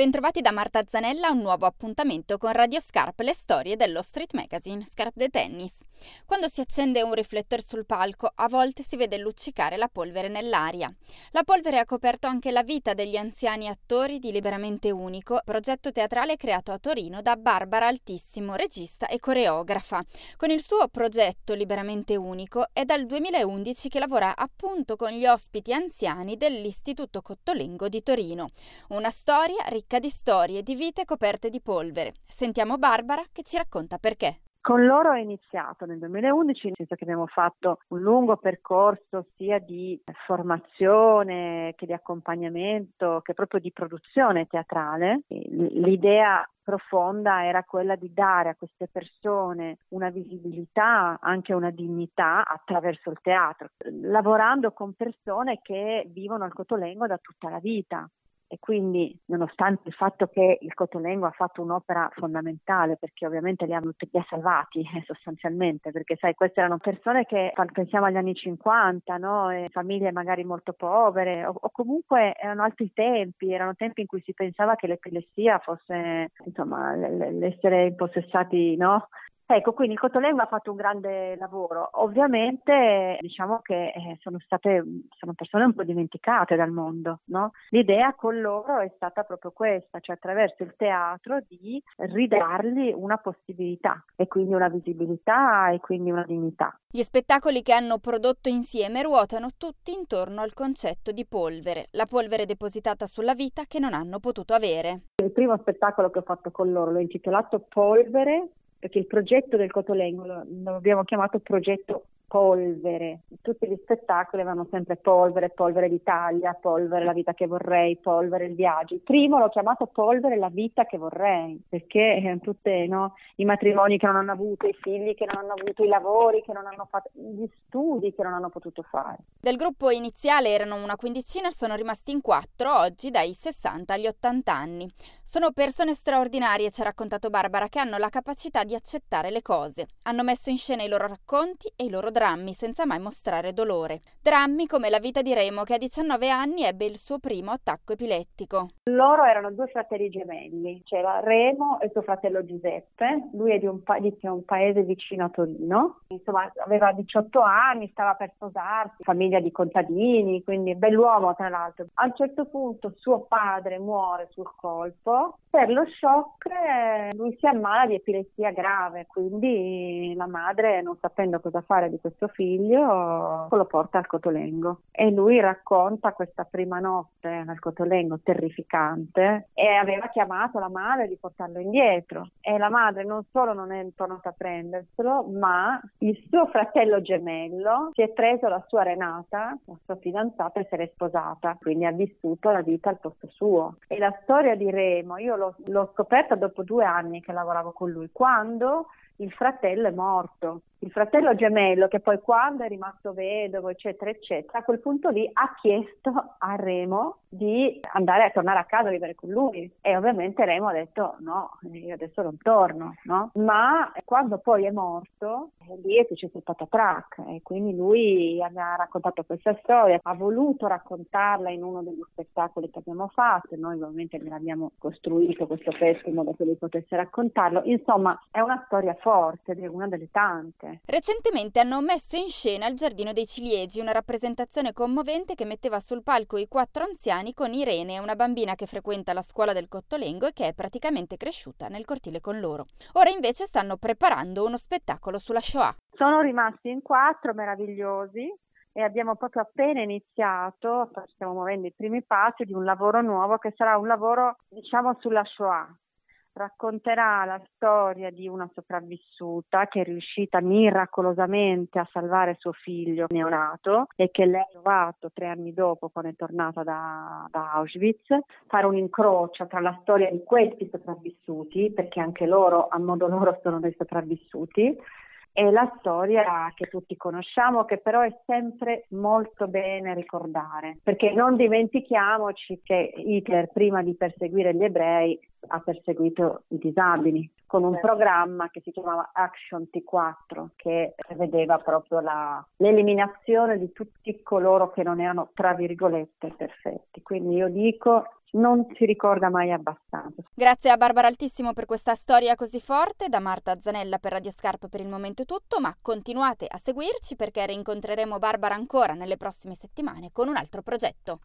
Bentrovati da Marta Zanella a un nuovo appuntamento con Radio Scarp, le storie dello street magazine Scarp de Tennis. Quando si accende un riflettore sul palco, a volte si vede luccicare la polvere nell'aria. La polvere ha coperto anche la vita degli anziani attori di Liberamente Unico, progetto teatrale creato a Torino da Barbara Altissimo, regista e coreografa. Con il suo progetto Liberamente Unico è dal 2011 che lavora appunto con gli ospiti anziani dell'Istituto Cottolengo di Torino. Una storia ricca ricca di storie di vite coperte di polvere. Sentiamo Barbara che ci racconta perché. Con loro è iniziato nel 2011, nel che abbiamo fatto un lungo percorso sia di formazione che di accompagnamento, che proprio di produzione teatrale. L'idea profonda era quella di dare a queste persone una visibilità, anche una dignità attraverso il teatro, lavorando con persone che vivono al Cotolengo da tutta la vita e quindi nonostante il fatto che il Cotolengo ha fatto un'opera fondamentale perché ovviamente li ha, li ha salvati eh, sostanzialmente perché sai queste erano persone che pensiamo agli anni 50 no? famiglie magari molto povere o, o, comunque erano altri tempi erano tempi in cui si pensava che l'epilessia fosse insomma l'essere impossessati no? Ecco, quindi il Cotolengo ha fatto un grande lavoro. Ovviamente diciamo che eh, sono state sono persone un po' dimenticate dal mondo, no? L'idea con loro è stata proprio questa, cioè attraverso il teatro di ridargli una possibilità e quindi una visibilità e quindi una dignità. Gli spettacoli che hanno prodotto insieme ruotano tutti intorno al concetto di polvere, la polvere depositata sulla vita che non hanno potuto avere. Il primo spettacolo che ho fatto con loro l'ho intitolato Polvere perché il progetto del Cotolengo lo, abbiamo chiamato progetto polvere. Tutti gli spettacoli avevano sempre polvere, polvere d'Italia, polvere la vita che vorrei, polvere il viaggio. Il primo l'ho chiamato polvere la vita che vorrei, perché eh, tutti no, i matrimoni che non hanno avuto, i figli che non hanno avuto, i lavori che non hanno fatto, gli studi che non hanno potuto fare. Del gruppo iniziale erano una quindicina, sono rimasti in quattro oggi dai 60 agli 80 anni. Sono persone straordinarie, ci ha raccontato Barbara, che hanno la capacità di accettare le cose. Hanno messo in scena i loro racconti e i loro drammi senza mai mostrare dolore. Drammi come la vita di Remo, che a 19 anni ebbe il suo primo attacco epilettico. Loro erano due fratelli gemelli, c'era Remo e suo fratello Giuseppe. Lui è di un, pa- di un paese vicino a Torino. Insomma, aveva 18 anni, stava per sposarsi, famiglia di contadini, quindi bell'uomo tra l'altro. A un certo punto suo padre muore sul colpo per lo shock eh, lui si ammala di epilessia grave, quindi la madre, non sapendo cosa fare di questo figlio, lo porta al Cotolengo. E lui racconta questa prima notte al Cotolengo terrificante e aveva chiamato la madre di portarlo indietro. E la madre non solo non è tornata a prenderselo, ma il suo fratello gemello si è preso la sua Renata, la sua fidanzata, e se l'è sposata, quindi ha vissuto la vita al posto suo. E la storia di Remo io l'ho, l'ho scoperta dopo due anni che lavoravo con lui, quando il fratello è morto il fratello gemello che poi quando è rimasto vedovo eccetera eccetera a quel punto lì ha chiesto a Remo di andare a tornare a casa a vivere con lui. E ovviamente Remo ha detto no io adesso non torno no? ma quando poi è morto lì è successo il patatrack e quindi lui ha raccontato questa storia ha voluto raccontarla in uno degli spettacoli che abbiamo fatto. Noi ovviamente gliel'abbiamo costruito questo pezzo in modo che lui potesse raccontarlo. Insomma è una storia forte una delle tante Recentemente hanno messo in scena il Giardino dei Ciliegi, una rappresentazione commovente che metteva sul palco i quattro anziani con Irene, una bambina che frequenta la scuola del Cottolengo e che è praticamente cresciuta nel cortile con loro. Ora invece stanno preparando uno spettacolo sulla Shoah. Sono rimasti in quattro meravigliosi e abbiamo proprio appena iniziato, stiamo muovendo i primi passi di un lavoro nuovo che sarà un lavoro diciamo sulla Shoah, racconterà la storia di una sopravvissuta che è riuscita miracolosamente a salvare suo figlio neonato e che lei ha trovato tre anni dopo quando è tornata da, da Auschwitz, fare un incrocio tra la storia di questi sopravvissuti, perché anche loro a modo loro sono dei sopravvissuti, è la storia che tutti conosciamo, che però è sempre molto bene ricordare, perché non dimentichiamoci che Hitler prima di perseguire gli ebrei ha perseguito i disabili con un programma che si chiamava Action T4 che prevedeva proprio la, l'eliminazione di tutti coloro che non erano tra virgolette perfetti. Quindi io dico non si ricorda mai abbastanza Grazie a Barbara Altissimo per questa storia così forte, da Marta Zanella per Radio Scarp per il momento è tutto, ma continuate a seguirci perché rincontreremo Barbara ancora nelle prossime settimane con un altro progetto.